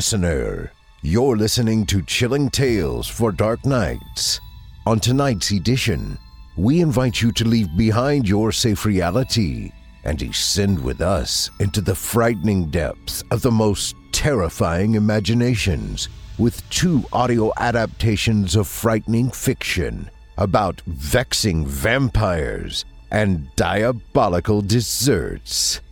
Listener. You're listening to Chilling Tales for Dark Nights. On tonight's edition, we invite you to leave behind your safe reality and descend with us into the frightening depths of the most terrifying imaginations with two audio adaptations of frightening fiction about vexing vampires and diabolical desserts.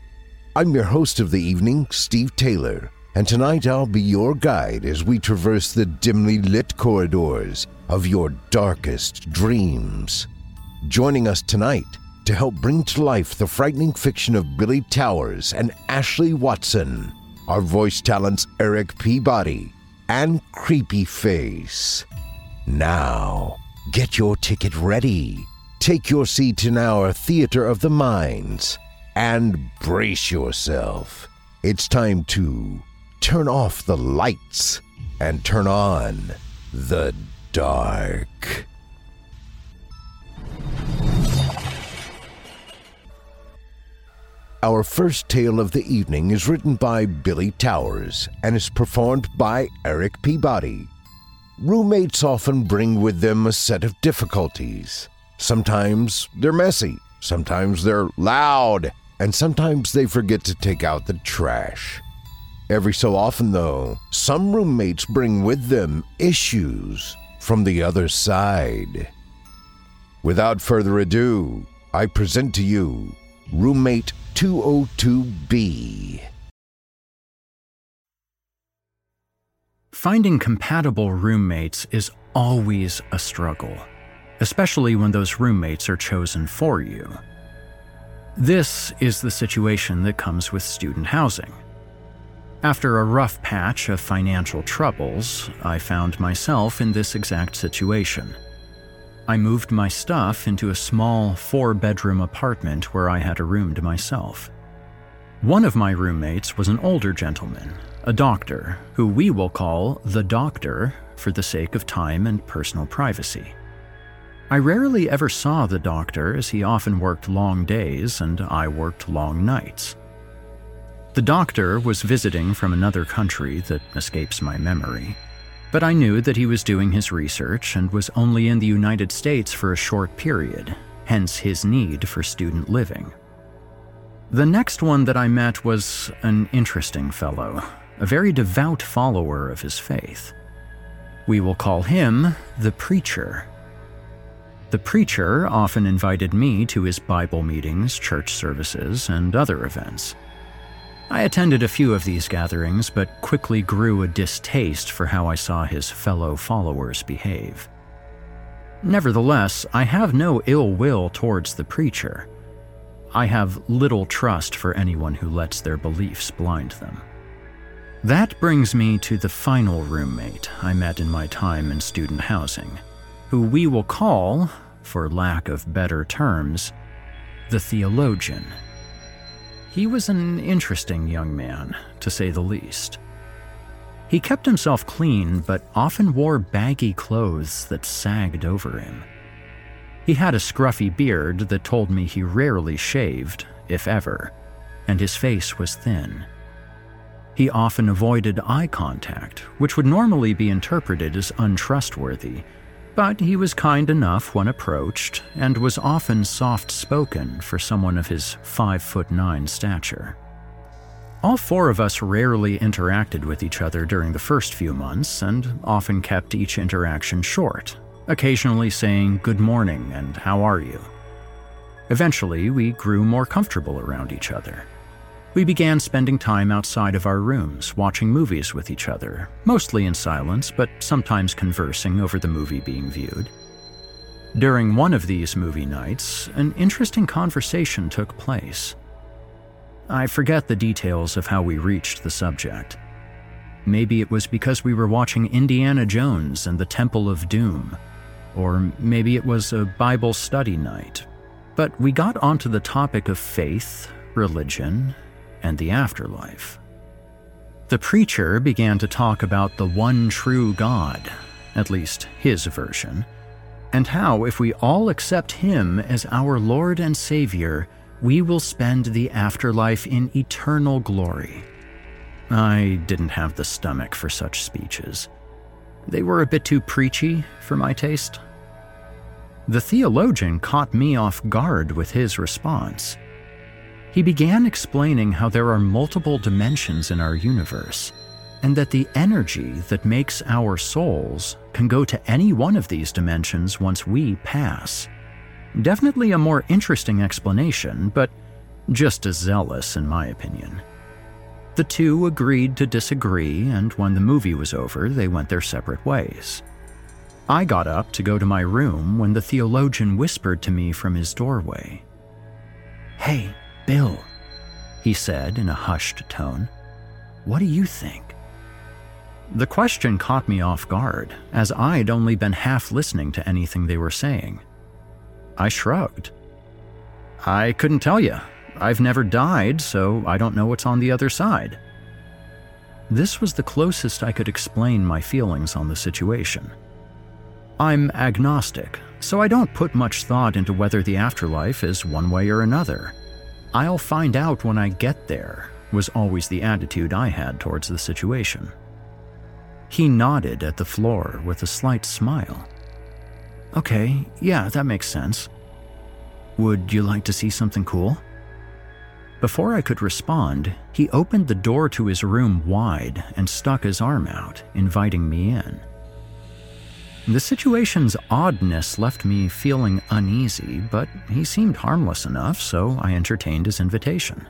I'm your host of the evening, Steve Taylor, and tonight I'll be your guide as we traverse the dimly lit corridors of your darkest dreams. Joining us tonight to help bring to life the frightening fiction of Billy Towers and Ashley Watson are voice talents Eric Peabody and Creepy Face. Now, get your ticket ready. Take your seat in our Theater of the Minds and brace yourself. It's time to turn off the lights and turn on the dark. Our first tale of the evening is written by Billy Towers and is performed by Eric Peabody. Roommates often bring with them a set of difficulties. Sometimes they're messy, sometimes they're loud, and sometimes they forget to take out the trash. Every so often, though, some roommates bring with them issues from the other side. Without further ado, I present to you Roommate 202B. Finding compatible roommates is always a struggle, especially when those roommates are chosen for you. This is the situation that comes with student housing. After a rough patch of financial troubles, I found myself in this exact situation. I moved my stuff into a small four bedroom apartment where I had a room to myself. One of my roommates was an older gentleman, a doctor, who we will call the doctor for the sake of time and personal privacy. I rarely ever saw the doctor as he often worked long days and I worked long nights. The doctor was visiting from another country that escapes my memory, but I knew that he was doing his research and was only in the United States for a short period, hence his need for student living. The next one that I met was an interesting fellow, a very devout follower of his faith. We will call him the preacher. The preacher often invited me to his Bible meetings, church services, and other events. I attended a few of these gatherings, but quickly grew a distaste for how I saw his fellow followers behave. Nevertheless, I have no ill will towards the preacher. I have little trust for anyone who lets their beliefs blind them. That brings me to the final roommate I met in my time in student housing, who we will call, for lack of better terms, the theologian. He was an interesting young man, to say the least. He kept himself clean, but often wore baggy clothes that sagged over him. He had a scruffy beard that told me he rarely shaved, if ever, and his face was thin. He often avoided eye contact, which would normally be interpreted as untrustworthy, but he was kind enough when approached and was often soft spoken for someone of his 5 foot 9 stature. All four of us rarely interacted with each other during the first few months and often kept each interaction short, occasionally saying good morning and how are you. Eventually, we grew more comfortable around each other. We began spending time outside of our rooms, watching movies with each other, mostly in silence, but sometimes conversing over the movie being viewed. During one of these movie nights, an interesting conversation took place. I forget the details of how we reached the subject. Maybe it was because we were watching Indiana Jones and the Temple of Doom, or maybe it was a Bible study night. But we got onto the topic of faith, religion, and the afterlife. The preacher began to talk about the one true God, at least his version, and how if we all accept him as our Lord and Savior, we will spend the afterlife in eternal glory. I didn't have the stomach for such speeches. They were a bit too preachy for my taste. The theologian caught me off guard with his response. He began explaining how there are multiple dimensions in our universe, and that the energy that makes our souls can go to any one of these dimensions once we pass. Definitely a more interesting explanation, but just as zealous, in my opinion. The two agreed to disagree, and when the movie was over, they went their separate ways. I got up to go to my room when the theologian whispered to me from his doorway Hey, Bill, he said in a hushed tone, what do you think? The question caught me off guard, as I'd only been half listening to anything they were saying. I shrugged. I couldn't tell you. I've never died, so I don't know what's on the other side. This was the closest I could explain my feelings on the situation. I'm agnostic, so I don't put much thought into whether the afterlife is one way or another. I'll find out when I get there, was always the attitude I had towards the situation. He nodded at the floor with a slight smile. Okay, yeah, that makes sense. Would you like to see something cool? Before I could respond, he opened the door to his room wide and stuck his arm out, inviting me in. The situation's oddness left me feeling uneasy, but he seemed harmless enough, so I entertained his invitation.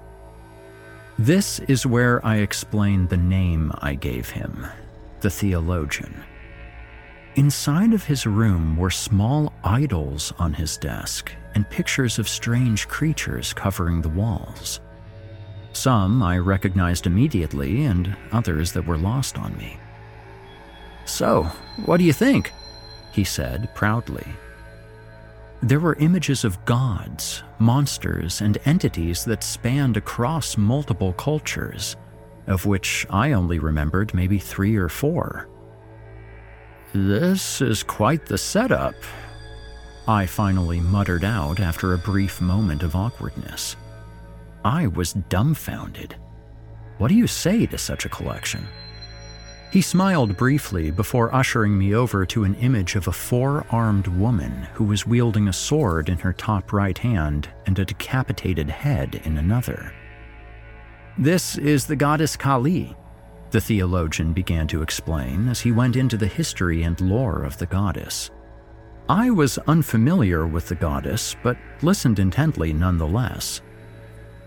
This is where I explain the name I gave him the theologian. Inside of his room were small idols on his desk and pictures of strange creatures covering the walls. Some I recognized immediately, and others that were lost on me. So, what do you think? He said proudly. There were images of gods, monsters, and entities that spanned across multiple cultures, of which I only remembered maybe three or four. This is quite the setup, I finally muttered out after a brief moment of awkwardness. I was dumbfounded. What do you say to such a collection? He smiled briefly before ushering me over to an image of a four armed woman who was wielding a sword in her top right hand and a decapitated head in another. This is the goddess Kali, the theologian began to explain as he went into the history and lore of the goddess. I was unfamiliar with the goddess, but listened intently nonetheless.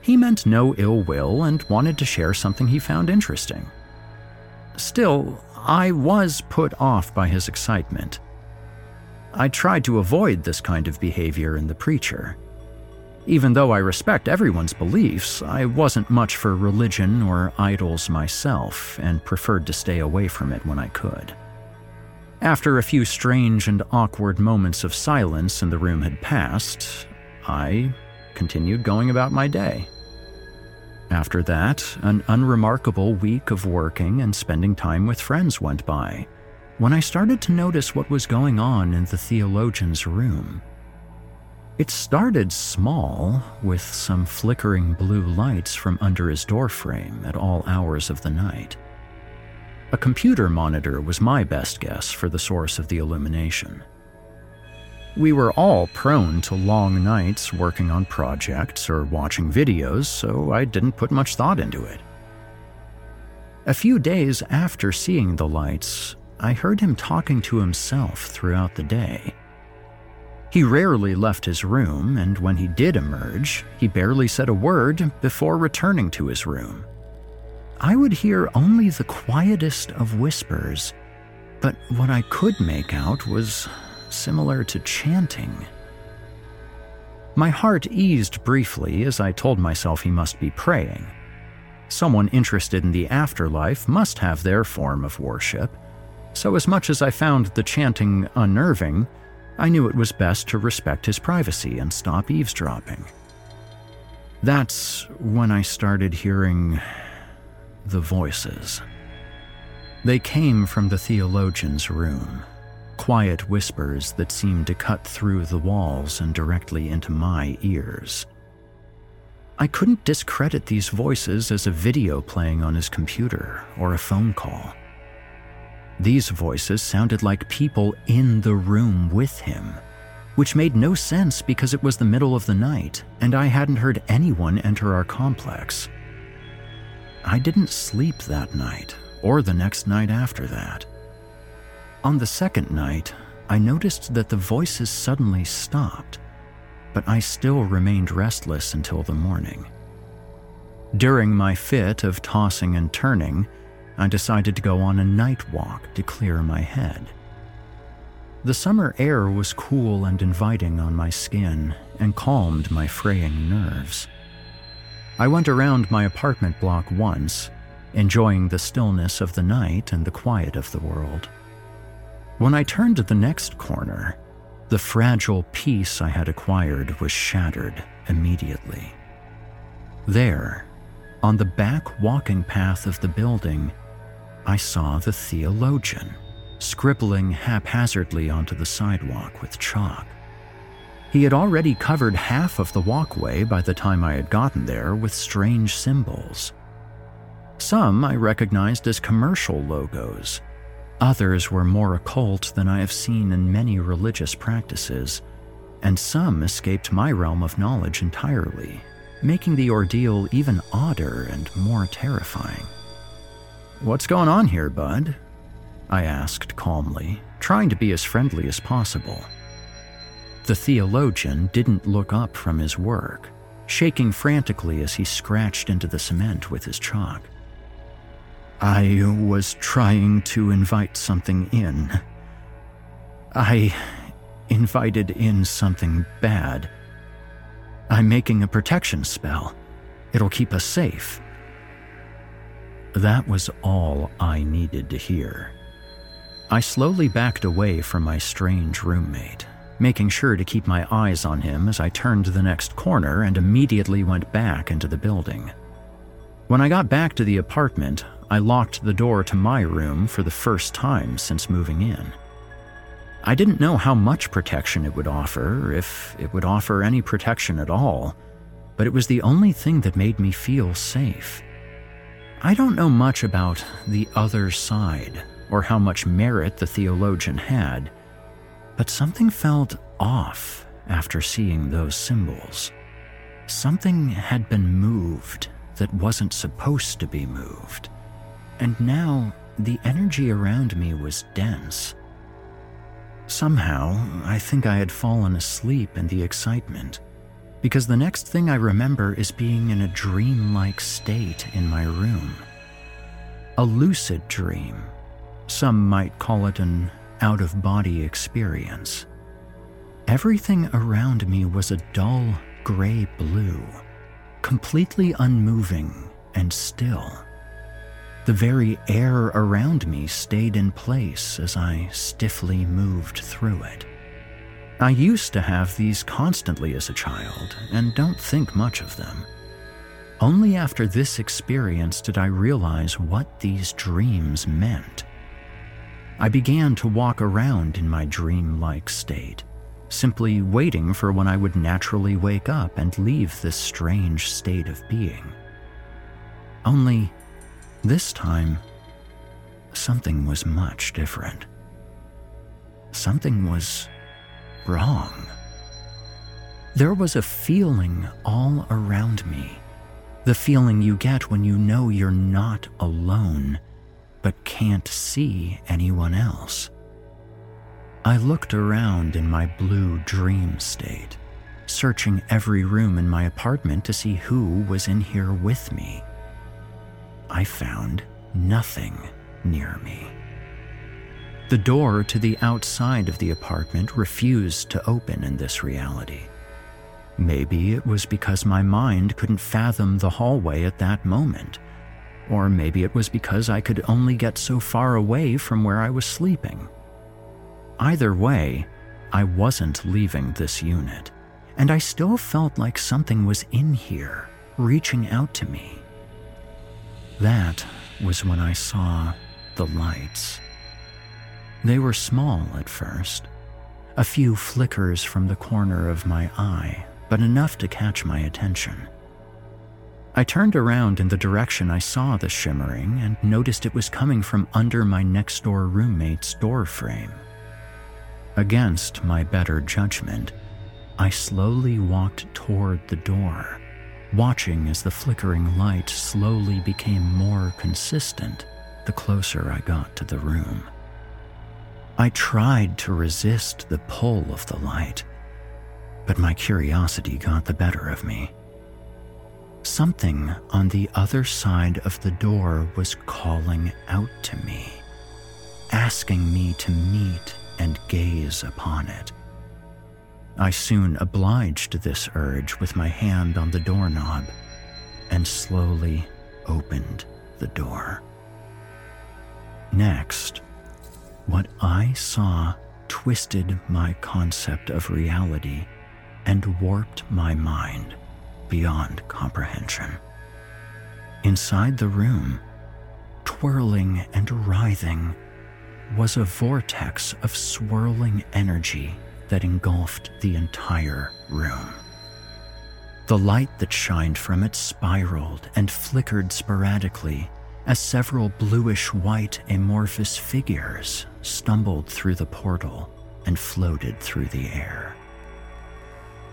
He meant no ill will and wanted to share something he found interesting. Still, I was put off by his excitement. I tried to avoid this kind of behavior in the preacher. Even though I respect everyone's beliefs, I wasn't much for religion or idols myself and preferred to stay away from it when I could. After a few strange and awkward moments of silence and the room had passed, I continued going about my day. After that, an unremarkable week of working and spending time with friends went by, when I started to notice what was going on in the theologian's room. It started small, with some flickering blue lights from under his doorframe at all hours of the night. A computer monitor was my best guess for the source of the illumination. We were all prone to long nights working on projects or watching videos, so I didn't put much thought into it. A few days after seeing the lights, I heard him talking to himself throughout the day. He rarely left his room, and when he did emerge, he barely said a word before returning to his room. I would hear only the quietest of whispers, but what I could make out was similar to chanting. My heart eased briefly as I told myself he must be praying. Someone interested in the afterlife must have their form of worship, so as much as I found the chanting unnerving, I knew it was best to respect his privacy and stop eavesdropping. That's when I started hearing the voices. They came from the theologian's room quiet whispers that seemed to cut through the walls and directly into my ears. I couldn't discredit these voices as a video playing on his computer or a phone call. These voices sounded like people in the room with him, which made no sense because it was the middle of the night and I hadn't heard anyone enter our complex. I didn't sleep that night or the next night after that. On the second night, I noticed that the voices suddenly stopped, but I still remained restless until the morning. During my fit of tossing and turning, I decided to go on a night walk to clear my head. The summer air was cool and inviting on my skin and calmed my fraying nerves. I went around my apartment block once, enjoying the stillness of the night and the quiet of the world. When I turned to the next corner, the fragile peace I had acquired was shattered immediately. There, on the back walking path of the building, I saw the theologian scribbling haphazardly onto the sidewalk with chalk. He had already covered half of the walkway by the time I had gotten there with strange symbols. Some I recognized as commercial logos, Others were more occult than I have seen in many religious practices, and some escaped my realm of knowledge entirely, making the ordeal even odder and more terrifying. What's going on here, bud? I asked calmly, trying to be as friendly as possible. The theologian didn't look up from his work, shaking frantically as he scratched into the cement with his chalk. I was trying to invite something in. I invited in something bad. I'm making a protection spell. It'll keep us safe. That was all I needed to hear. I slowly backed away from my strange roommate, making sure to keep my eyes on him as I turned the next corner and immediately went back into the building. When I got back to the apartment, I locked the door to my room for the first time since moving in. I didn't know how much protection it would offer, if it would offer any protection at all, but it was the only thing that made me feel safe. I don't know much about the other side or how much merit the theologian had, but something felt off after seeing those symbols. Something had been moved that wasn't supposed to be moved, and now the energy around me was dense. Somehow, I think I had fallen asleep in the excitement because the next thing I remember is being in a dream-like state in my room. A lucid dream. Some might call it an out-of-body experience. Everything around me was a dull gray blue, completely unmoving and still. The very air around me stayed in place as I stiffly moved through it. I used to have these constantly as a child and don't think much of them. Only after this experience did I realize what these dreams meant. I began to walk around in my dream-like state, simply waiting for when I would naturally wake up and leave this strange state of being. Only, this time, something was much different. Something was wrong. There was a feeling all around me. The feeling you get when you know you're not alone, but can't see anyone else. I looked around in my blue dream state, searching every room in my apartment to see who was in here with me. I found nothing near me. The door to the outside of the apartment refused to open in this reality. Maybe it was because my mind couldn't fathom the hallway at that moment. Or maybe it was because I could only get so far away from where I was sleeping. Either way, I wasn't leaving this unit, and I still felt like something was in here, reaching out to me. That was when I saw the lights. They were small at first, a few flickers from the corner of my eye, but enough to catch my attention. I turned around in the direction I saw the shimmering and noticed it was coming from under my next door roommate's door frame. Against my better judgment, I slowly walked toward the door, watching as the flickering light slowly became more consistent the closer I got to the room. I tried to resist the pull of the light, but my curiosity got the better of me. Something on the other side of the door was calling out to me, asking me to meet and gaze upon it. I soon obliged this urge with my hand on the doorknob and slowly opened the door. Next, what I saw twisted my concept of reality and warped my mind beyond comprehension. Inside the room, twirling and writhing, was a vortex of swirling energy that engulfed the entire room. The light that shined from it spiraled and flickered sporadically as several bluish white amorphous figures stumbled through the portal and floated through the air.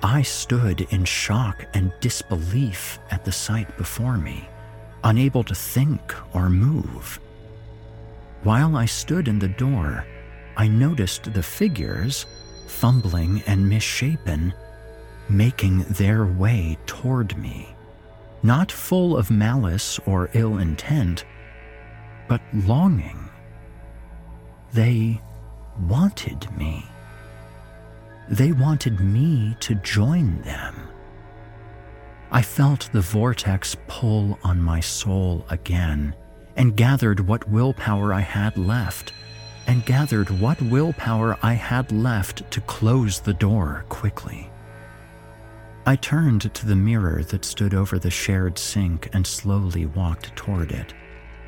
I stood in shock and disbelief at the sight before me, unable to think or move. While I stood in the door, I noticed the figures, fumbling and misshapen, making their way toward me not full of malice or ill intent, but longing. They wanted me. They wanted me to join them. I felt the vortex pull on my soul again and gathered what willpower I had left, and gathered what willpower I had left to close the door quickly. I turned to the mirror that stood over the shared sink and slowly walked toward it,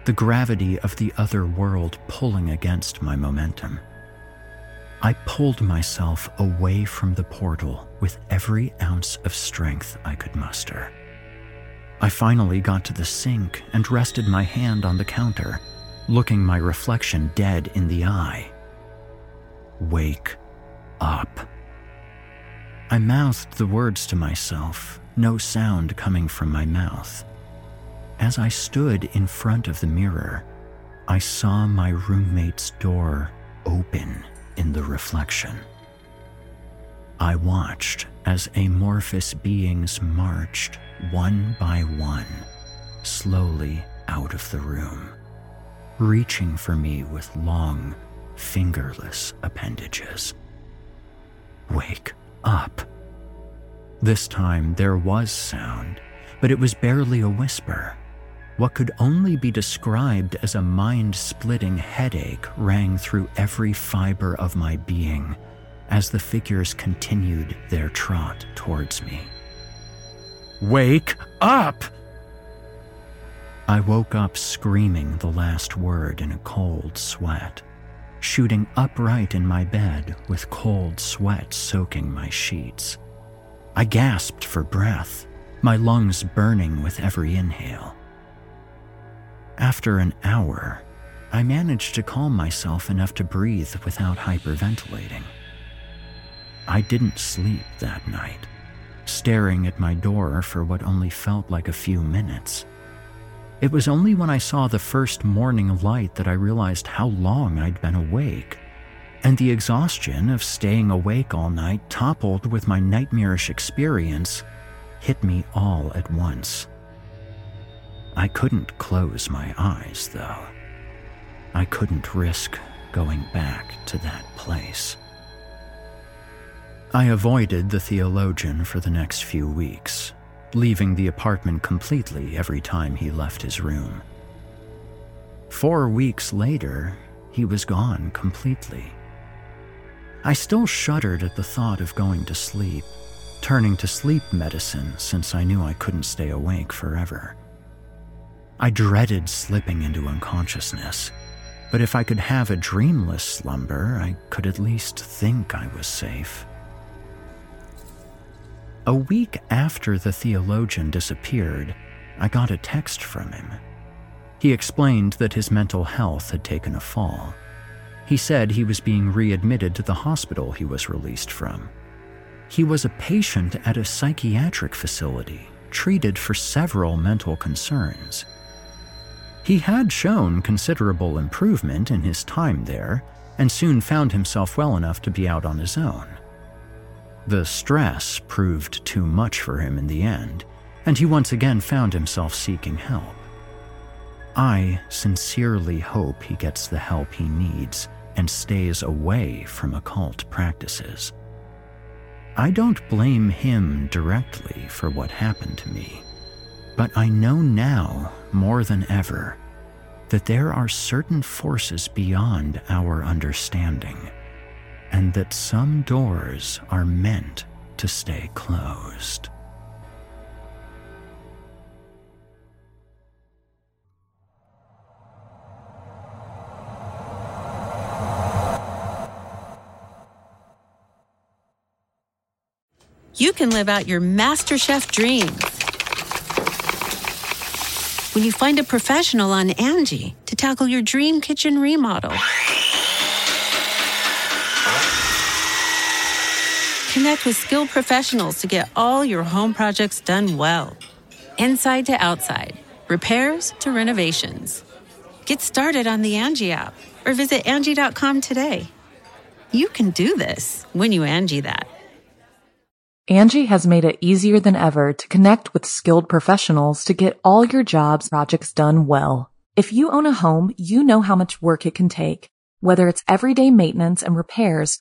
the gravity of the other world pulling against my momentum. I pulled myself away from the portal with every ounce of strength I could muster. I finally got to the sink and rested my hand on the counter, looking my reflection dead in the eye. Wake up. I mouthed the words to myself, no sound coming from my mouth. As I stood in front of the mirror, I saw my roommate's door open in the reflection. I watched as amorphous beings marched one by one, slowly out of the room, reaching for me with long, fingerless appendages. Wake up. This time there was sound, but it was barely a whisper. What could only be described as a mind splitting headache rang through every fiber of my being as the figures continued their trot towards me. Wake up! I woke up screaming the last word in a cold sweat, shooting upright in my bed with cold sweat soaking my sheets. I gasped for breath, my lungs burning with every inhale. After an hour, I managed to calm myself enough to breathe without hyperventilating. I didn't sleep that night, staring at my door for what only felt like a few minutes. It was only when I saw the first morning light that I realized how long I'd been awake, and the exhaustion of staying awake all night, toppled with my nightmarish experience, hit me all at once. I couldn't close my eyes, though. I couldn't risk going back to that place. I avoided the theologian for the next few weeks, leaving the apartment completely every time he left his room. Four weeks later, he was gone completely. I still shuddered at the thought of going to sleep, turning to sleep medicine since I knew I couldn't stay awake forever. I dreaded slipping into unconsciousness, but if I could have a dreamless slumber, I could at least think I was safe. A week after the theologian disappeared, I got a text from him. He explained that his mental health had taken a fall. He said he was being readmitted to the hospital he was released from. He was a patient at a psychiatric facility, treated for several mental concerns. He had shown considerable improvement in his time there and soon found himself well enough to be out on his own. The stress proved too much for him in the end, and he once again found himself seeking help. I sincerely hope he gets the help he needs and stays away from occult practices. I don't blame him directly for what happened to me, but I know now more than ever that there are certain forces beyond our understanding and that some doors are meant to stay closed. You can live out your MasterChef dreams when you find a professional on Angi to tackle your dream kitchen remodel Connect with skilled professionals to get all your home projects done well. Inside to outside, repairs to renovations. Get started on the Angi app or visit Angi.com today. You can do this when you Angi that. Angi has made it easier than ever to connect with skilled professionals to get all your jobs projects done well. If you own a home, you know how much work it can take, whether it's everyday maintenance and repairs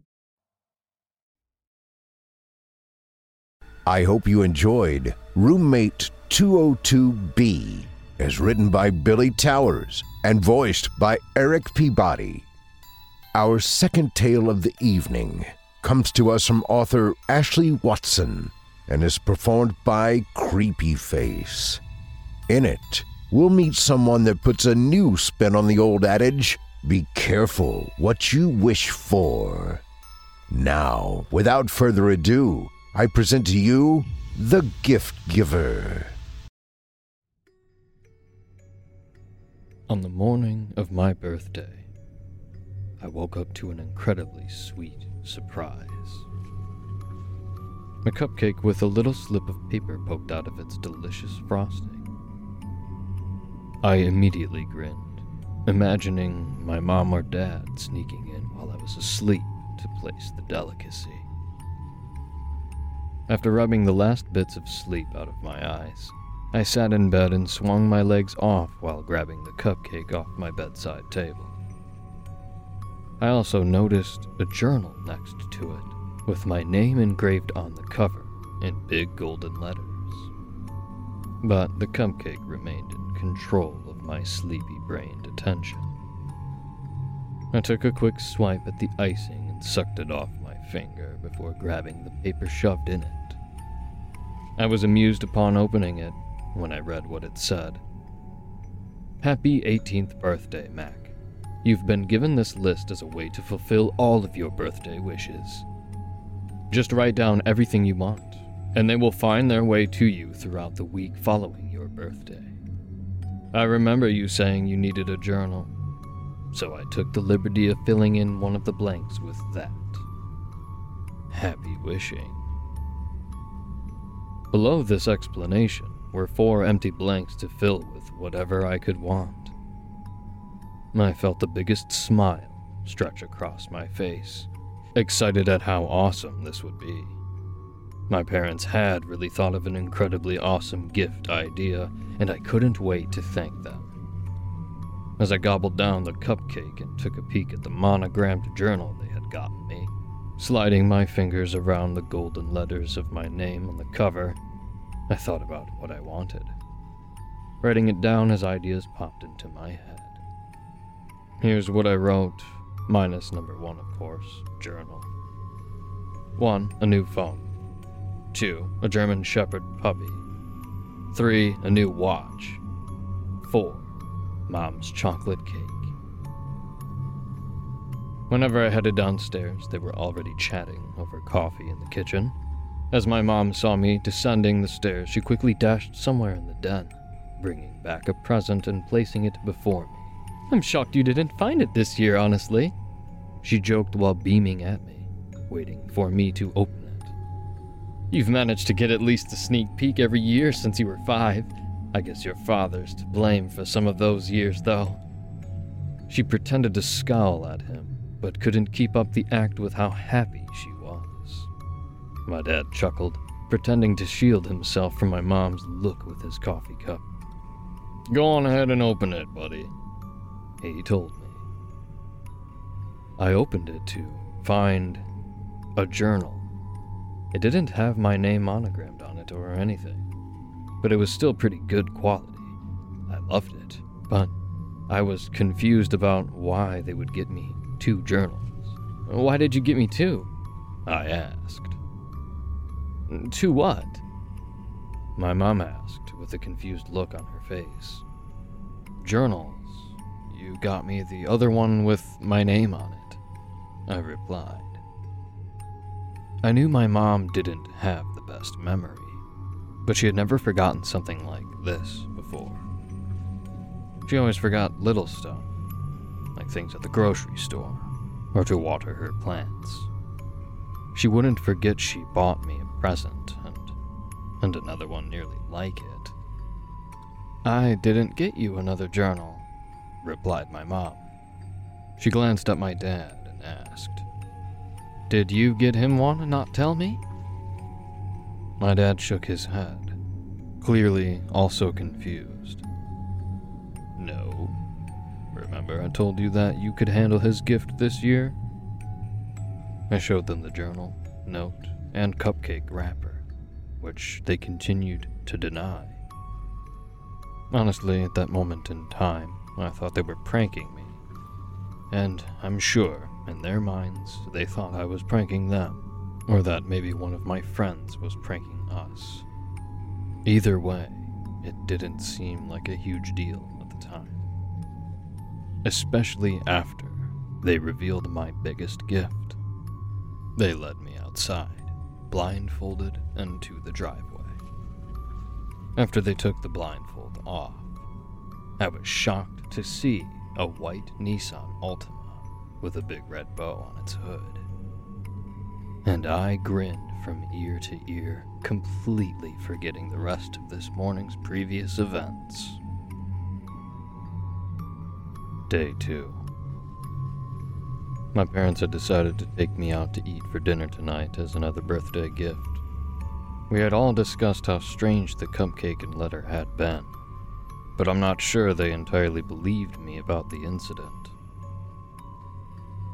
I hope you enjoyed Roommate 202B, as written by Billy Towers and voiced by Eric Peabody. Our second tale of the evening comes to us from author Ashley Watson and is performed by Creepy Face. In it, we'll meet someone that puts a new spin on the old adage be careful what you wish for. Now, without further ado, I present to you the gift giver. On the morning of my birthday, I woke up to an incredibly sweet surprise. A cupcake with a little slip of paper poked out of its delicious frosting. I immediately grinned, imagining my mom or dad sneaking in while I was asleep to place the delicacy. After rubbing the last bits of sleep out of my eyes, I sat in bed and swung my legs off while grabbing the cupcake off my bedside table. I also noticed a journal next to it with my name engraved on the cover in big golden letters. But the cupcake remained in control of my sleepy brained attention. I took a quick swipe at the icing and sucked it off finger before grabbing the paper shoved in it. I was amused upon opening it when I read what it said. Happy 18th birthday, Mac. You've been given this list as a way to fulfill all of your birthday wishes. Just write down everything you want, and they will find their way to you throughout the week following your birthday. I remember you saying you needed a journal, so I took the liberty of filling in one of the blanks with that. Happy wishing. Below this explanation were four empty blanks to fill with whatever I could want. I felt the biggest smile stretch across my face excited at how awesome this would be. My parents had really thought of an incredibly awesome gift idea, and I couldn't wait to thank them. As I gobbled down the cupcake and took a peek at the monogrammed journal they had gotten sliding my fingers around the golden letters of my name on the cover, I thought about what I wanted, writing it down as ideas popped into my head. Here's what I wrote minus number one, of course, journal. 1. A new phone. 2. A German Shepherd puppy. 3. A new watch. 4. Mom's chocolate cake. Whenever I headed downstairs, they were already chatting over coffee in the kitchen. As my mom saw me descending the stairs, she quickly dashed somewhere in the den, bringing back a present and placing it before me. I'm shocked you didn't find it this year, honestly. She joked while beaming at me, waiting for me to open it. You've managed to get at least a sneak peek every year since you were five. I guess your father's to blame for some of those years, though. She pretended to scowl at him, but couldn't keep up the act with how happy she was. My dad chuckled, pretending to shield himself from my mom's look with his coffee cup. Go on ahead and open it, buddy, he told me. I opened it to find a journal. It didn't have my name monogrammed on it or anything, but it was still pretty good quality. I loved it, but I was confused about why they would get me two journals. Why did you get me two? I asked. Two what? My mom asked with a confused look on her face. Journals. You got me the other one with my name on it. I replied. I knew my mom didn't have the best memory, but she had never forgotten something like this before. She always forgot little stuff, like things at the grocery store, or to water her plants. She wouldn't forget she bought me a present, and, and another one nearly like it. I didn't get you another journal, replied my mom. She glanced at my dad, and asked. Did you get him one and not tell me? My dad shook his head, clearly also confused. Remember, I told you that you could handle his gift this year? I showed them the journal, note, and cupcake wrapper, which they continued to deny. Honestly, at that moment in time, I thought they were pranking me. And I'm sure, in their minds, they thought I was pranking them, or that maybe one of my friends was pranking us. Either way, it didn't seem like a huge deal. Especially after they revealed my biggest gift. They led me outside, blindfolded, and to the driveway. After they took the blindfold off, I was shocked to see a white Nissan Altima with a big red bow on its hood. And I grinned from ear to ear, completely forgetting the rest of this morning's previous events. Day 2. My parents had decided to take me out to eat for dinner tonight as another birthday gift. We had all discussed how strange the cupcake and letter had been, but I'm not sure they entirely believed me about the incident.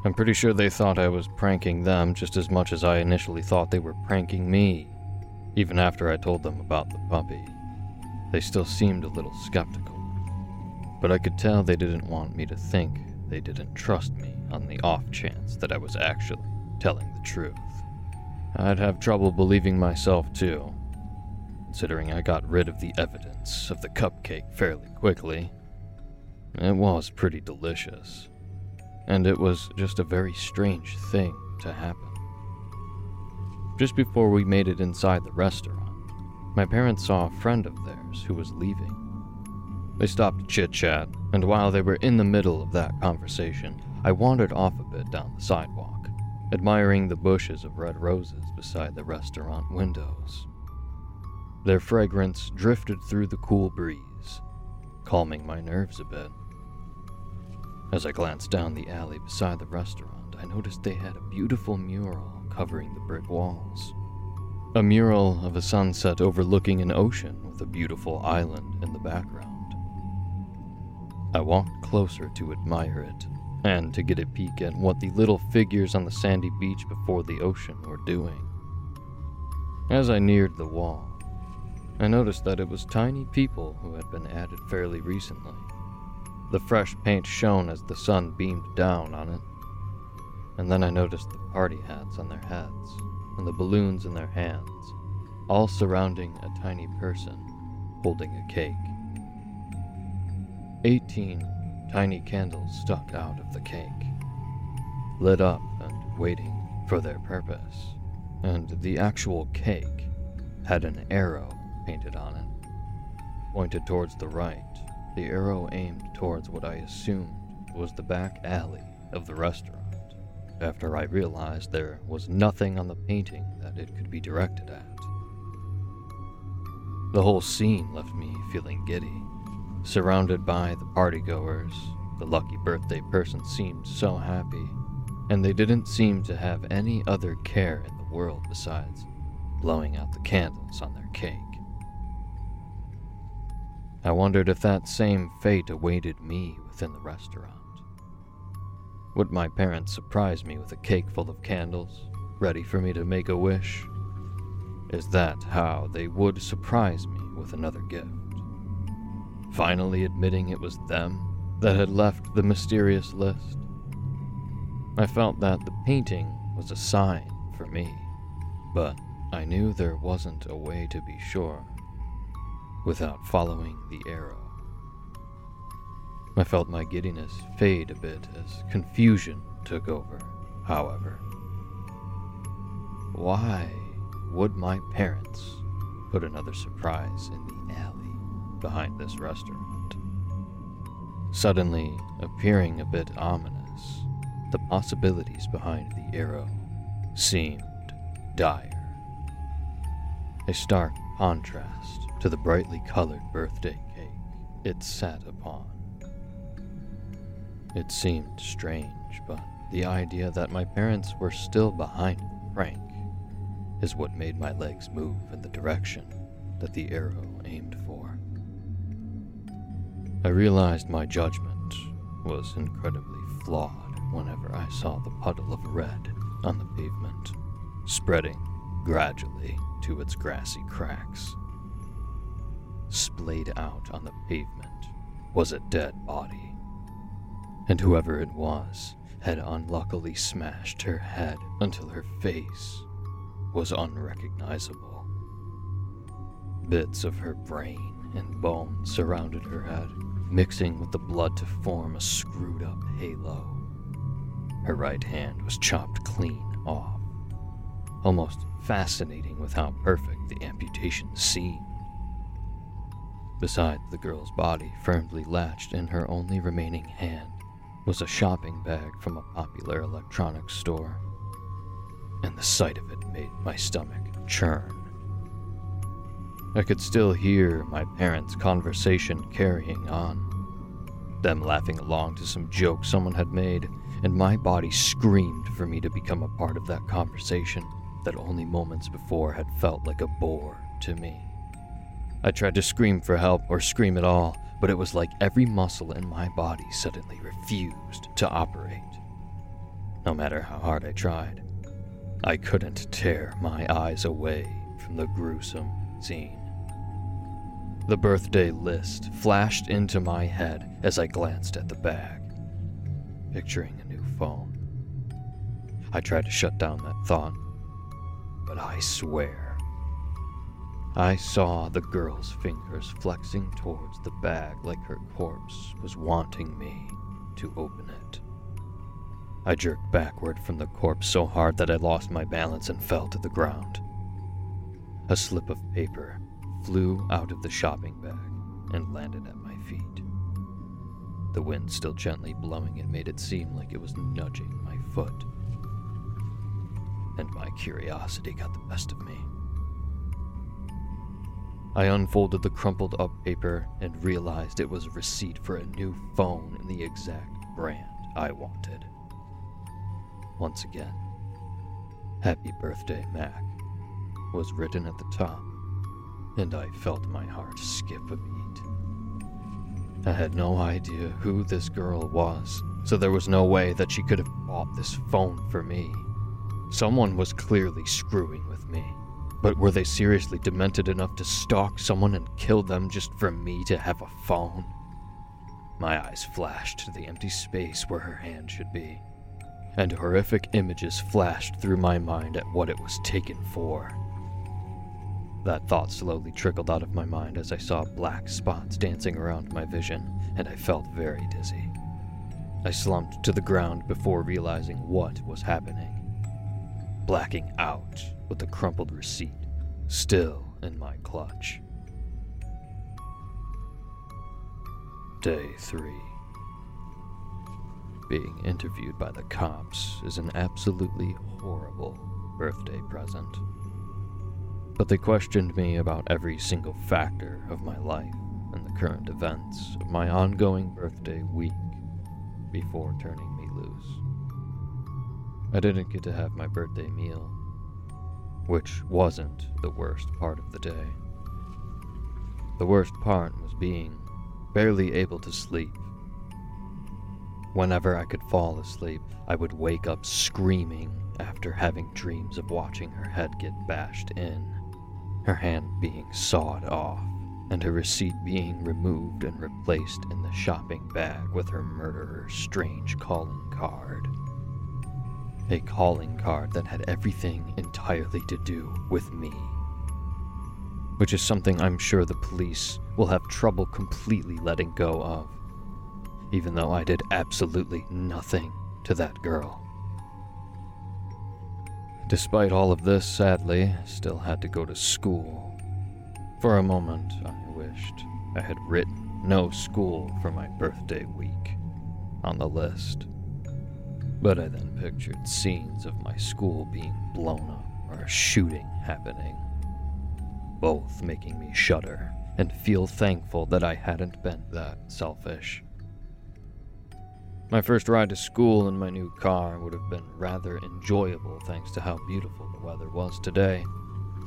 I'm pretty sure they thought I was pranking them just as much as I initially thought they were pranking me, even after I told them about the puppy. They still seemed a little skeptical, but I could tell they didn't want me to think they didn't trust me on the off chance that I was actually telling the truth. I'd have trouble believing myself too, considering I got rid of the evidence of the cupcake fairly quickly. It was pretty delicious, and it was just a very strange thing to happen. Just before we made it inside the restaurant, my parents saw a friend of theirs who was leaving. They stopped to chit chat, and while they were in the middle of that conversation, I wandered off a bit down the sidewalk, admiring the bushes of red roses beside the restaurant windows. Their fragrance drifted through the cool breeze, calming my nerves a bit. As I glanced down the alley beside the restaurant, I noticed they had a beautiful mural covering the brick walls. A mural of a sunset overlooking an ocean with a beautiful island in the background. I walked closer to admire it and to get a peek at what the little figures on the sandy beach before the ocean were doing. As I neared the wall, I noticed that it was tiny people who had been added fairly recently. The fresh paint shone as the sun beamed down on it. And then I noticed the party hats on their heads and the balloons in their hands, all surrounding a tiny person holding a cake. Eighteen tiny candles stuck out of the cake, lit up and waiting for their purpose. And the actual cake had an arrow painted on it. Pointed towards the right, the arrow aimed towards what I assumed was the back alley of the restaurant. After I realized there was nothing on the painting that it could be directed at. The whole scene left me feeling giddy, surrounded by the partygoers. The lucky birthday person seemed so happy, and they didn't seem to have any other care in the world besides blowing out the candles on their cake. I wondered if that same fate awaited me within the restaurant. Would my parents surprise me with a cake full of candles, ready for me to make a wish? Is that how they would surprise me with another gift? Finally admitting it was them that had left the mysterious list. I felt that the painting was a sign for me, but I knew there wasn't a way to be sure without following the arrow. I felt my giddiness fade a bit as confusion took over, however. Why would my parents put another surprise in the behind this restaurant? Suddenly appearing a bit ominous, the possibilities behind the arrow seemed dire. A stark contrast to the brightly colored birthday cake it sat upon. It seemed strange, but the idea that my parents were still behind Frank is what made my legs move in the direction that the arrow aimed. I realized my judgment was incredibly flawed whenever I saw the puddle of red on the pavement, spreading gradually to its grassy cracks. Splayed out on the pavement was a dead body, and whoever it was had unluckily smashed her head until her face was unrecognizable. Bits of her brain and bone surrounded her head, mixing with the blood to form a screwed up halo. Her right hand was chopped clean off, almost fascinating with how perfect the amputation seemed. Beside the girl's body, firmly latched in her only remaining hand, was a shopping bag from a popular electronics store, and the sight of it made my stomach churn. I could still hear my parents' conversation carrying on, them laughing along to some joke someone had made, and my body screamed for me to become a part of that conversation that only moments before had felt like a bore to me. I tried to scream for help or scream at all, but it was like every muscle in my body suddenly refused to operate. No matter how hard I tried, I couldn't tear my eyes away from the gruesome scene. The birthday list flashed into my head as I glanced at the bag, picturing a new phone. I tried to shut down that thought, but I swear I saw the girl's fingers flexing towards the bag like her corpse was wanting me to open it. I jerked backward from the corpse so hard that I lost my balance and fell to the ground. A slip of paper flew out of the shopping bag and landed at my feet. The wind still gently blowing it made it seem like it was nudging my foot. And my curiosity got the best of me. I unfolded the crumpled up paper and realized it was a receipt for a new phone in the exact brand I wanted. Once again, Happy Birthday, Mac, was written at the top, and I felt my heart skip a beat. I had no idea who this girl was, so there was no way that she could have bought this phone for me. Someone was clearly screwing with me. But were they seriously demented enough to stalk someone and kill them just for me to have a phone? My eyes flashed to the empty space where her hand should be, and horrific images flashed through my mind at what it was taken for. That thought slowly trickled out of my mind as I saw black spots dancing around my vision, and I felt very dizzy. I slumped to the ground before realizing what was happening. Blacking out with the crumpled receipt still in my clutch. Day 3 Being interviewed by the cops is an absolutely horrible birthday present. But they questioned me about every single factor of my life and the current events of my ongoing birthday week before turning me loose. I didn't get to have my birthday meal which wasn't the worst part of the day. The worst part was being barely able to sleep. Whenever I could fall asleep, I would wake up screaming after having dreams of watching her head get bashed in, her hand being sawed off, and her receipt being removed and replaced in the shopping bag with her murderer's strange calling card. A calling card that had everything entirely to do with me. Which is something I'm sure the police will have trouble completely letting go of, even though I did absolutely nothing to that girl. Despite all of this, sadly, still had to go to school. For a moment, I wished I had written no school for my birthday week on the list. But I then pictured scenes of my school being blown up or a shooting happening, both making me shudder and feel thankful that I hadn't been that selfish. My first ride to school in my new car would have been rather enjoyable thanks to how beautiful the weather was today,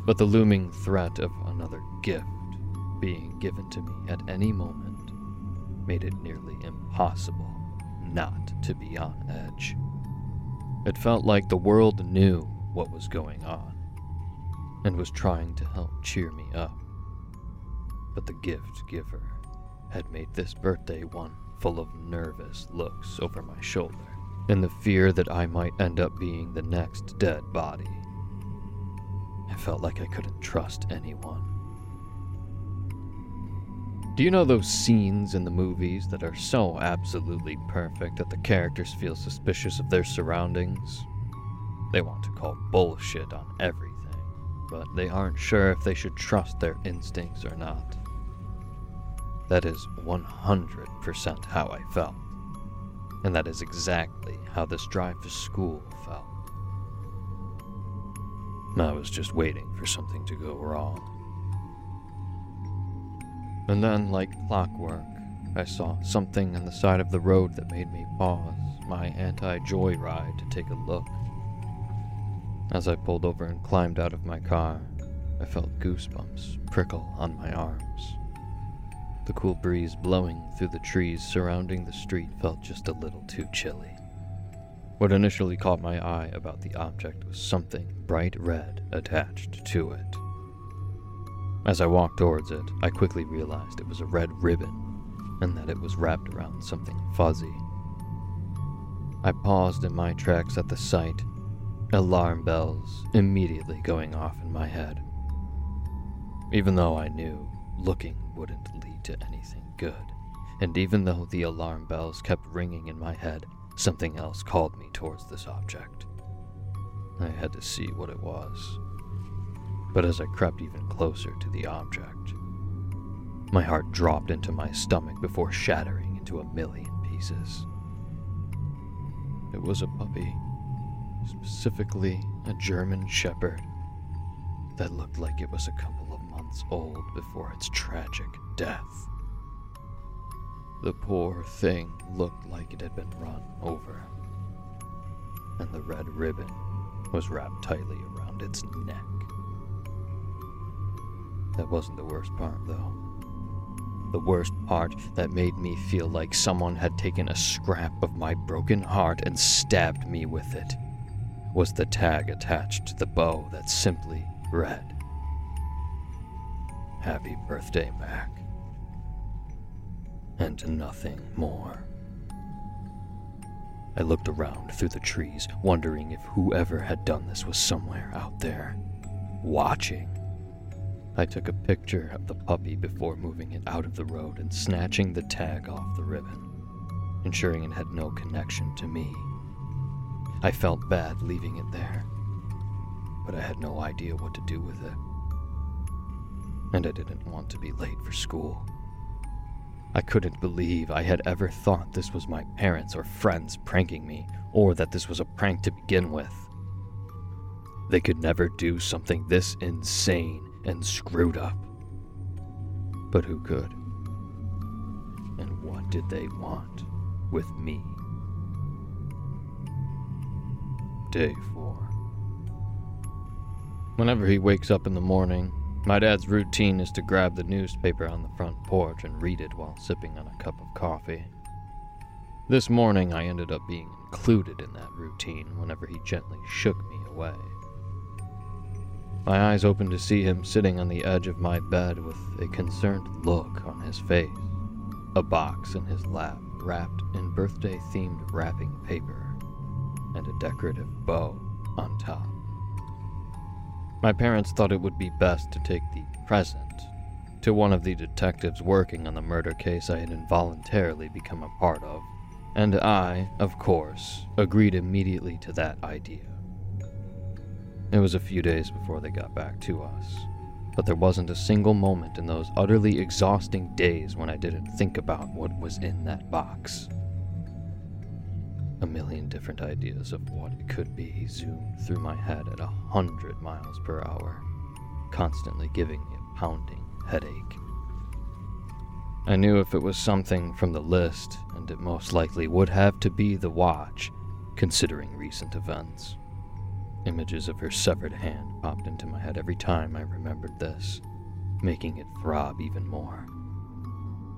but the looming threat of another gift being given to me at any moment made it nearly impossible not to be on edge. It felt like the world knew what was going on and was trying to help cheer me up. But the gift giver had made this birthday one full of nervous looks over my shoulder and the fear that I might end up being the next dead body. I felt like I couldn't trust anyone. Do you know those scenes in the movies that are so absolutely perfect that the characters feel suspicious of their surroundings? They want to call bullshit on everything, but they aren't sure if they should trust their instincts or not. That is 100% how I felt. And that is exactly how this drive to school felt. I was just waiting for something to go wrong. And then, like clockwork, I saw something on the side of the road that made me pause my anti joyride to take a look. As I pulled over and climbed out of my car, I felt goosebumps prickle on my arms. The cool breeze blowing through the trees surrounding the street felt just a little too chilly. What initially caught my eye about the object was something bright red attached to it. As I walked towards it, I quickly realized it was a red ribbon and that it was wrapped around something fuzzy. I paused in my tracks at the sight, alarm bells immediately going off in my head. Even though I knew looking wouldn't lead to anything good. And even though the alarm bells kept ringing in my head, something else called me towards this object. I had to see what it was. But as I crept even closer to the object, my heart dropped into my stomach before shattering into a million pieces. It was a puppy, specifically a German Shepherd, that looked like it was a couple of months old before its tragic death. The poor thing looked like it had been run over, and the red ribbon was wrapped tightly around its neck. That wasn't the worst part, though. The worst part that made me feel like someone had taken a scrap of my broken heart and stabbed me with it was the tag attached to the bow that simply read Happy birthday, Mac. And nothing more. I looked around through the trees, wondering if whoever had done this was somewhere out there, watching. I took a picture of the puppy before moving it out of the road and snatching the tag off the ribbon, ensuring it had no connection to me. I felt bad leaving it there, but I had no idea what to do with it and I didn't want to be late for school. I couldn't believe I had ever thought this was my parents or friends pranking me, or that this was a prank to begin with. They could never do something this insane and screwed up. But who could? And what did they want with me? Day 4. Whenever he wakes up in the morning, my dad's routine is to grab the newspaper on the front porch and read it while sipping on a cup of coffee. This morning, I ended up being included in that routine whenever he gently shook me away. My eyes opened to see him sitting on the edge of my bed with a concerned look on his face, a box in his lap wrapped in birthday themed wrapping paper, and a decorative bow on top. My parents thought it would be best to take the present to one of the detectives working on the murder case I had involuntarily become a part of, and I, of course, agreed immediately to that idea. It was a few days before they got back to us, but there wasn't a single moment in those utterly exhausting days when I didn't think about what was in that box. A million different ideas of what it could be zoomed through my head at a hundred miles per hour, constantly giving me a pounding headache. I knew if it was something from the list, and it most likely would have to be the watch, considering recent events. Images of her severed hand popped into my head every time I remembered this, making it throb even more.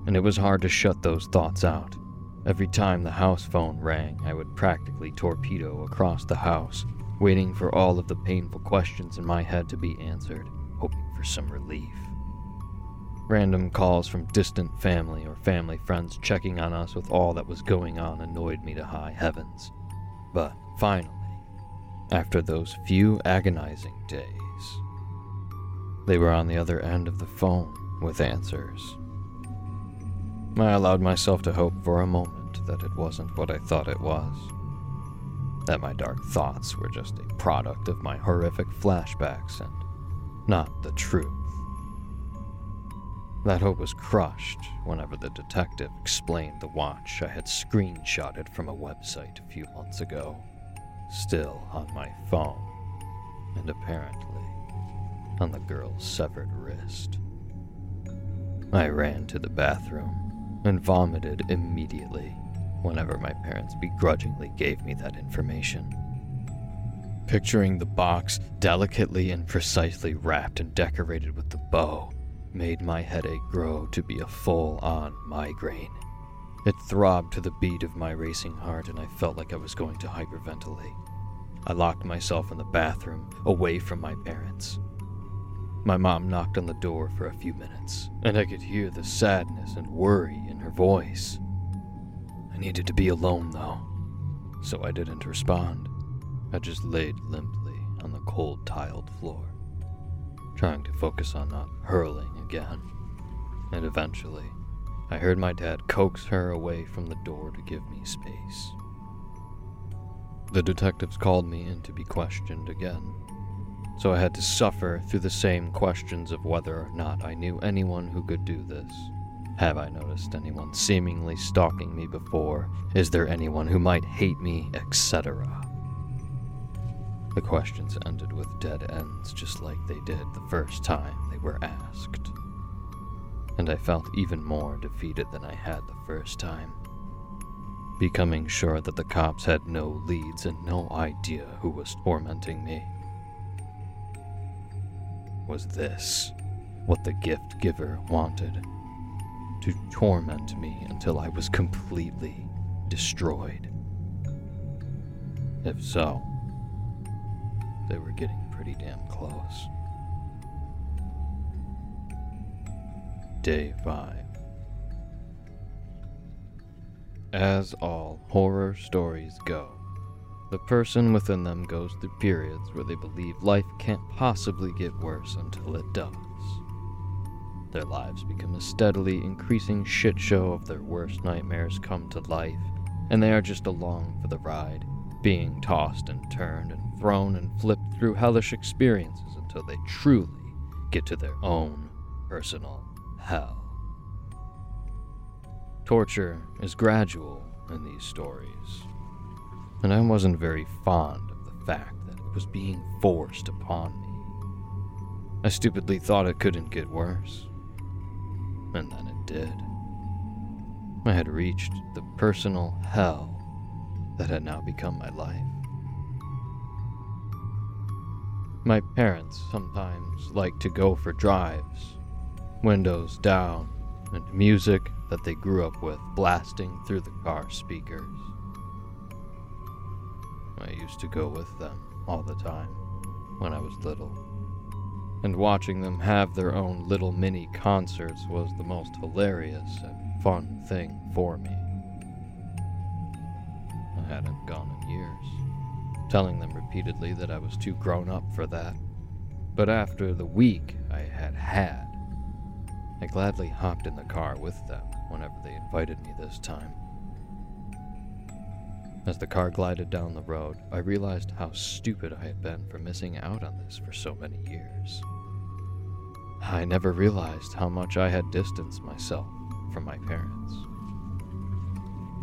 And it was hard to shut those thoughts out. Every time the house phone rang, I would practically torpedo across the house, waiting for all of the painful questions in my head to be answered, hoping for some relief. Random calls from distant family or family friends checking on us with all that was going on annoyed me to high heavens. But finally, after those few agonizing days, they were on the other end of the phone with answers. I allowed myself to hope for a moment that it wasn't what I thought it was. That my dark thoughts were just a product of my horrific flashbacks and not the truth. That hope was crushed whenever the detective explained the watch I had screenshotted from a website a few months ago, still on my phone, and apparently on the girl's severed wrist. I ran to the bathroom and vomited immediately whenever my parents begrudgingly gave me that information. Picturing the box delicately and precisely wrapped and decorated with the bow made my headache grow to be a full on migraine. It throbbed to the beat of my racing heart, and I felt like I was going to hyperventilate. I locked myself in the bathroom, away from my parents. My mom knocked on the door for a few minutes, and I could hear the sadness and worry voice. I needed to be alone, though, so I didn't respond. I just laid limply on the cold tiled floor trying to focus on not hurling again. And eventually, I heard my dad coax her away from the door to give me space. The detectives called me in to be questioned again, so I had to suffer through the same questions of whether or not I knew anyone who could do this. Have I noticed anyone seemingly stalking me before? Is there anyone who might hate me, etc.? The questions ended with dead ends, just like they did the first time they were asked. And I felt even more defeated than I had the first time. Becoming sure that the cops had no leads and no idea who was tormenting me. Was this what the gift giver wanted? To torment me until I was completely destroyed? If so, they were getting pretty damn close. Day 5 As all horror stories go, the person within them goes through periods where they believe life can't possibly get worse until it does. Their lives become a steadily increasing shit show of their worst nightmares come to life, and they are just along for the ride, being tossed and turned and thrown and flipped through hellish experiences until they truly get to their own personal hell. Torture is gradual in these stories, and I wasn't very fond of the fact that it was being forced upon me. I stupidly thought it couldn't get worse, and then it did. I had reached the personal hell that had now become my life. My parents sometimes like to go for drives, windows down, and music that they grew up with blasting through the car speakers. I used to go with them all the time when I was little, and watching them have their own little mini concerts was the most hilarious and fun thing for me. I hadn't gone in years telling them repeatedly that I was too grown up for that. But after the week I had had, I gladly hopped in the car with them whenever they invited me this time. As the car glided down the road, I realized how stupid I had been for missing out on this for so many years. I never realized how much I had distanced myself from my parents.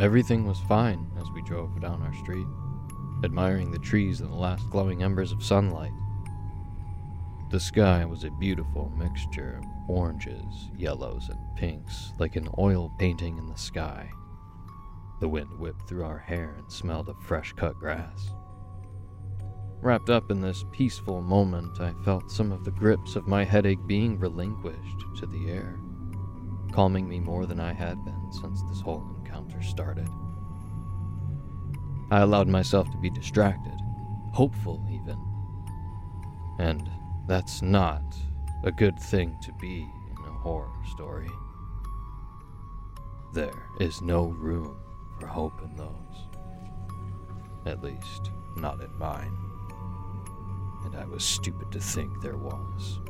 Everything was fine as we drove down our street admiring the trees and the last glowing embers of sunlight. The sky was a beautiful mixture of oranges, yellows, and pinks like an oil painting in the sky. The wind whipped through our hair and smelled of fresh cut grass. Wrapped up in this peaceful moment, I felt some of the grips of my headache being relinquished to the air, calming me more than I had been since this whole encounter started. I allowed myself to be distracted, hopeful even. And that's not a good thing to be in a horror story. There is no room for hope in those. At least, not in mine and I was stupid to think there was.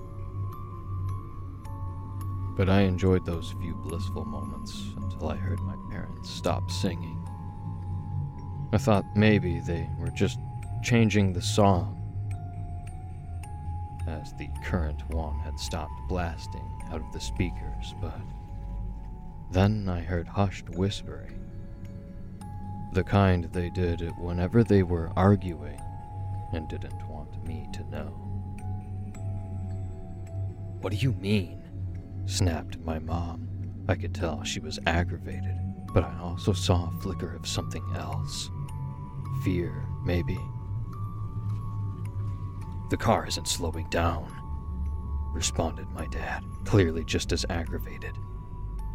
But I enjoyed those few blissful moments until I heard my parents stop singing. I thought maybe they were just changing the song, as the current one had stopped blasting out of the speakers, but then I heard hushed whispering. The kind they did whenever they were arguing and didn't me to know. What do you mean? snapped my mom. I could tell she was aggravated, but I also saw a flicker of something else. Fear, maybe. The car isn't slowing down, responded my dad, clearly just as aggravated.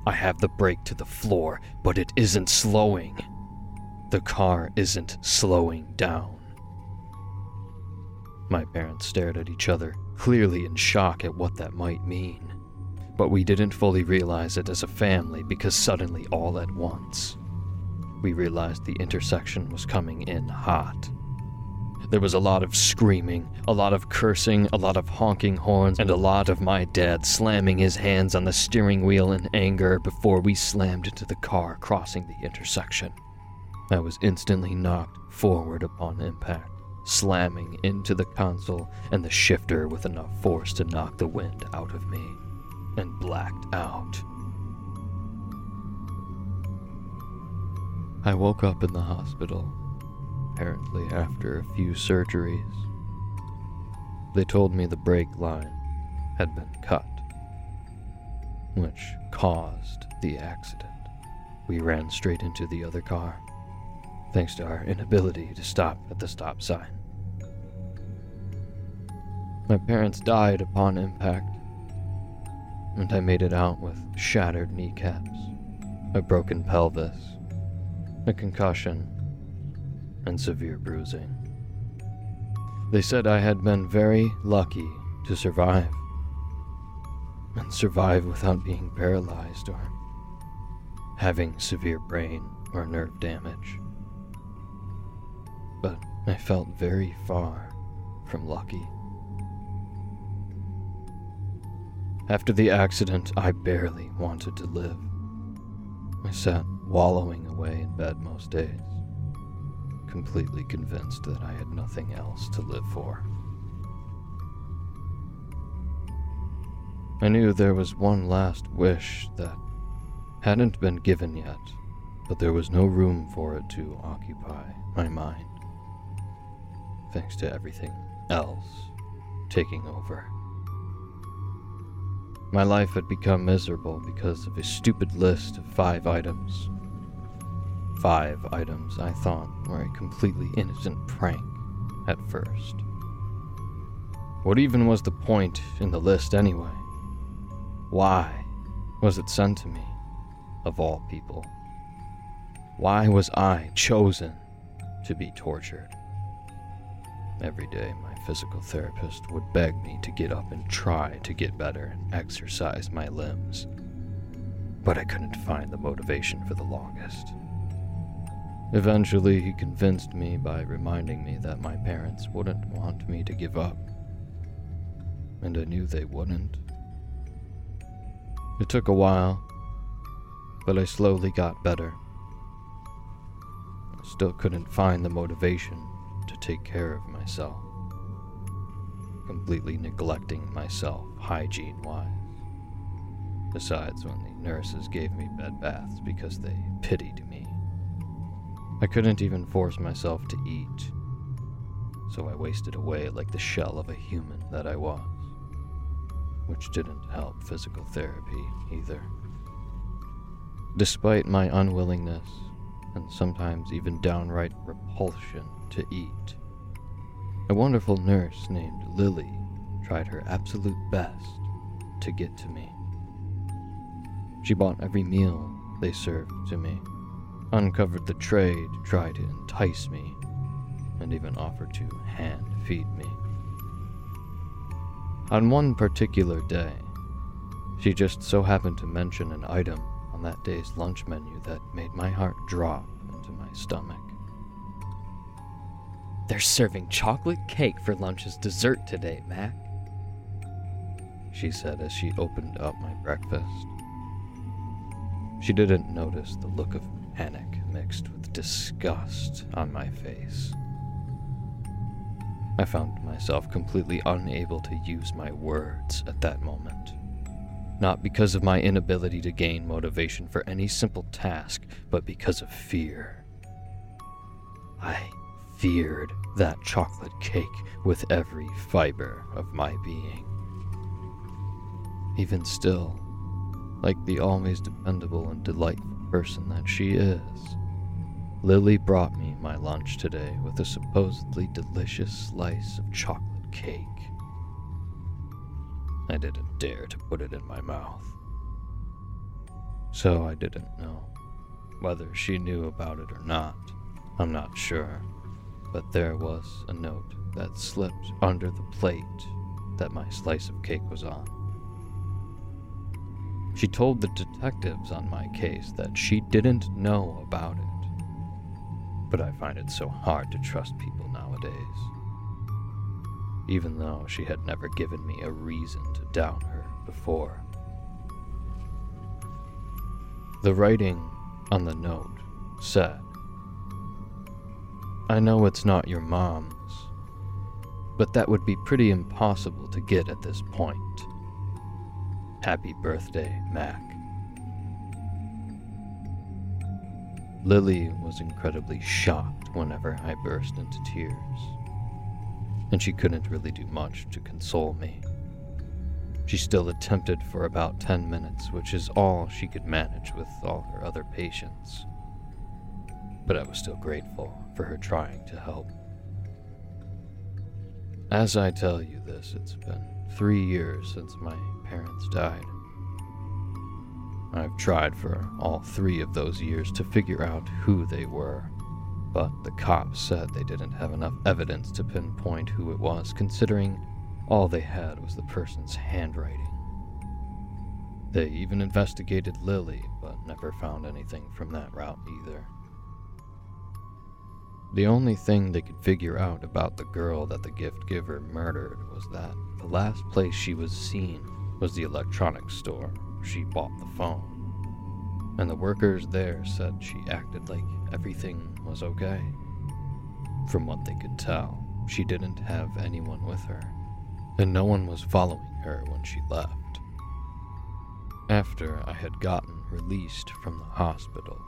I have the brake to the floor, but it isn't slowing. The car isn't slowing down. My parents stared at each other, clearly in shock at what that might mean. But we didn't fully realize it as a family because suddenly, all at once, we realized the intersection was coming in hot. There was a lot of screaming, a lot of cursing, a lot of honking horns, and a lot of my dad slamming his hands on the steering wheel in anger before we slammed into the car crossing the intersection. I was instantly knocked forward upon impact slamming into the console and the shifter with enough force to knock the wind out of me, and blacked out. I woke up in the hospital, apparently after a few surgeries. They told me the brake line had been cut, which caused the accident. We ran straight into the other car thanks to our inability to stop at the stop sign. My parents died upon impact, and I made it out with shattered kneecaps, a broken pelvis, a concussion, and severe bruising. They said I had been very lucky to survive, and survive without being paralyzed or having severe brain or nerve damage but I felt very far from lucky. After the accident, I barely wanted to live. I sat wallowing away in bed most days, completely convinced that I had nothing else to live for. I knew there was one last wish that hadn't been given yet, but there was no room for it to occupy my mind thanks to everything else taking over. My life had become miserable because of a stupid list of five items. Five items I thought were a completely innocent prank at first. What even was the point in the list anyway? Why was it sent to me, of all people? Why was I chosen to be tortured? Every day, my physical therapist would beg me to get up and try to get better and exercise my limbs. But I couldn't find the motivation for the longest. Eventually, he convinced me by reminding me that my parents wouldn't want me to give up. And I knew they wouldn't. It took a while, but I slowly got better. I still couldn't find the motivation to take care of myself, completely neglecting myself hygiene wise. Besides, when the nurses gave me bed baths because they pitied me, I couldn't even force myself to eat, so I wasted away like the shell of a human that I was. which didn't help physical therapy either. Despite my unwillingness, and sometimes even downright repulsion to eat, a wonderful nurse named Lily tried her absolute best to get to me. She bought every meal they served to me, uncovered the tray to try to entice me, and even offered to hand feed me. On one particular day, she just so happened to mention an item on that day's lunch menu that made my heart drop into my stomach. They're serving chocolate cake for lunch as dessert today, Mac. She said as she opened up my breakfast. She didn't notice the look of panic mixed with disgust on my face. I found myself completely unable to use my words at that moment. Not because of my inability to gain motivation for any simple task, but because of fear. I feared that chocolate cake with every fiber of my being. Even still, like the always dependable and delightful person that she is, Lily brought me my lunch today with a supposedly delicious slice of chocolate cake. I didn't dare to put it in my mouth. So I didn't know. Whether she knew about it or not, I'm not sure. But there was a note that slipped under the plate that my slice of cake was on. She told the detectives on my case that she didn't know about it but I find it so hard to trust people nowadays. Even though she had never given me a reason to doubt her before. The writing on the note said, I know it's not your mom's, but that would be pretty impossible to get at this point. Happy birthday, Mac. Lily was incredibly shocked whenever I burst into tears, and she couldn't really do much to console me. She still attempted for about 10 minutes, which is all she could manage with all her other patients. But I was still grateful for her trying to help. As I tell you this, it's been three years since my parents died. I've tried for all three of those years to figure out who they were, but the cops said they didn't have enough evidence to pinpoint who it was, considering all they had was the person's handwriting. They even investigated Lily, but never found anything from that route either. The only thing they could figure out about the girl that the gift giver murdered was that the last place she was seen was the electronics store she bought the phone. And the workers there said she acted like everything was okay. From what they could tell, she didn't have anyone with her, and no one was following her when she left. After I had gotten released from the hospital,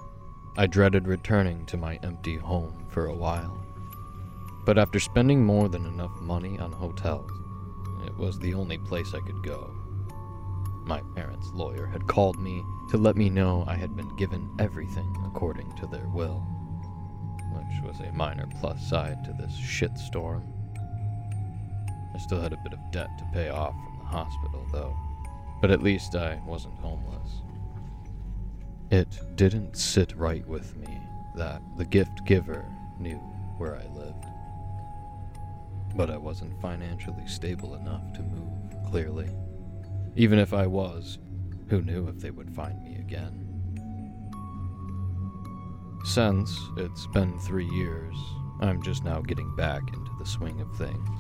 I dreaded returning to my empty home for a while. But after spending more than enough money on hotels, it was the only place I could go. My parents' lawyer had called me to let me know I had been given everything according to their will, which was a minor plus side to this shitstorm. I still had a bit of debt to pay off from the hospital, though, but at least I wasn't homeless. It didn't sit right with me that the gift giver knew where I lived. But I wasn't financially stable enough to move, clearly. Even if I was, who knew if they would find me again? Since it's been three years, I'm just now getting back into the swing of things,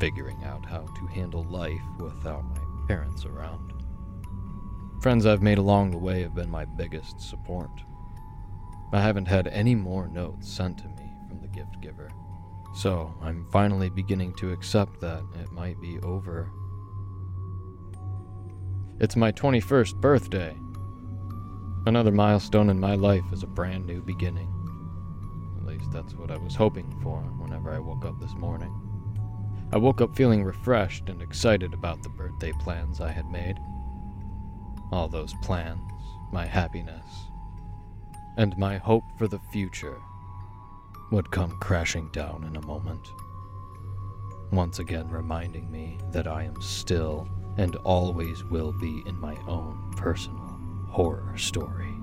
figuring out how to handle life without my parents around. Friends I've made along the way have been my biggest support. I haven't had any more notes sent to me from the gift giver, so I'm finally beginning to accept that it might be over it's my 21st birthday. Another milestone in my life is a brand new beginning. At least that's what I was hoping for whenever I woke up this morning. I woke up feeling refreshed and excited about the birthday plans I had made. All those plans, my happiness, and my hope for the future would come crashing down in a moment. Once again reminding me that I am still and always will be in my own personal horror story.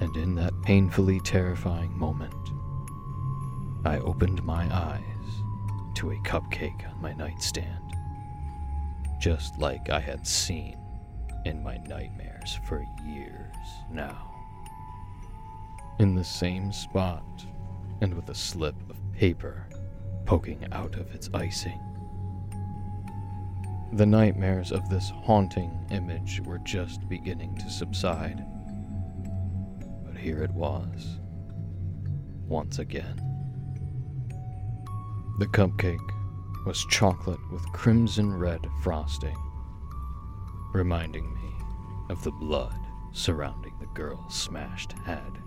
And in that painfully terrifying moment, I opened my eyes to a cupcake on my nightstand, just like I had seen in my nightmares for years now. In the same spot, and with a slip of paper poking out of its icing. The nightmares of this haunting image were just beginning to subside. But here it was, once again. The cupcake was chocolate with crimson red frosting, reminding me of the blood surrounding the girl's smashed head,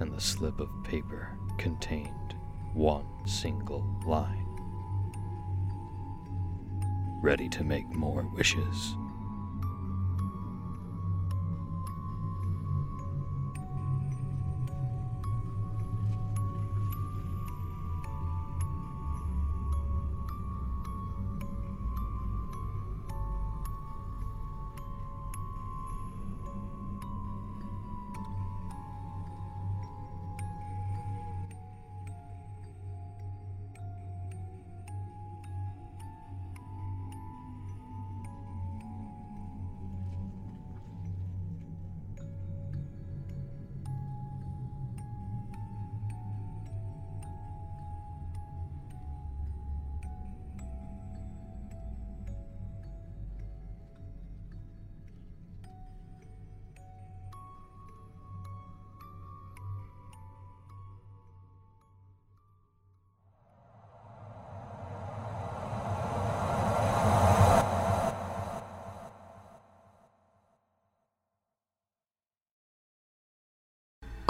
and the slip of paper contained one single line. Ready to make more wishes.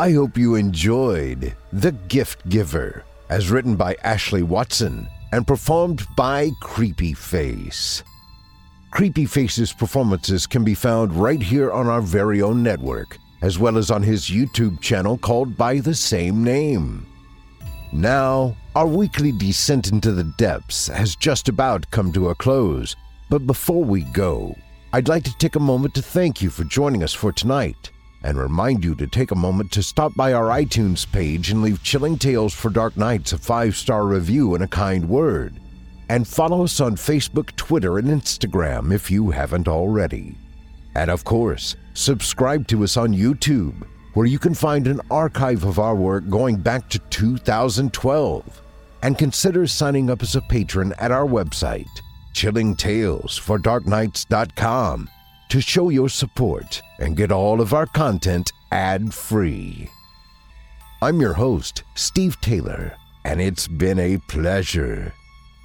I hope you enjoyed The Gift Giver, as written by Ashley Watson and performed by Creepy Face. Creepy Face's performances can be found right here on our very own network, as well as on his YouTube channel called by the same name. Now, our weekly descent into the depths has just about come to a close, but before we go, I'd like to take a moment to thank you for joining us for tonight and remind you to take a moment to stop by our iTunes page and leave Chilling Tales for Dark Nights a five star review and a kind word. And follow us on Facebook, Twitter, and Instagram if you haven't already. And of course, subscribe to us on YouTube, where you can find an archive of our work going back to 2012. And consider signing up as a patron at our website, chillingtalesfordarknights.com to show your support and get all of our content ad free. I'm your host, Steve Taylor, and it's been a pleasure.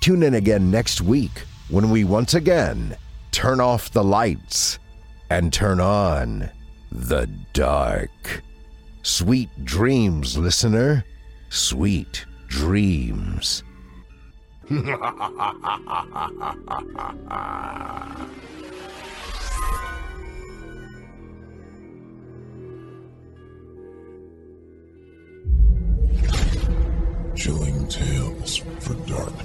Tune in again next week when we once again turn off the lights and turn on the dark. Sweet dreams, listener. Sweet dreams. dark.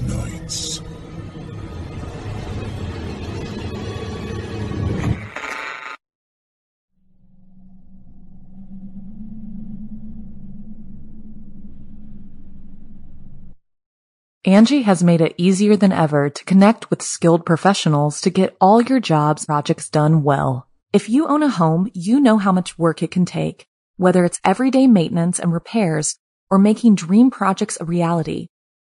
Angi has made it easier than ever to connect with skilled professionals to get all your jobs projects done well. If you own a home, you know how much work it can take, whether it's everyday maintenance and repairs or making dream projects a reality.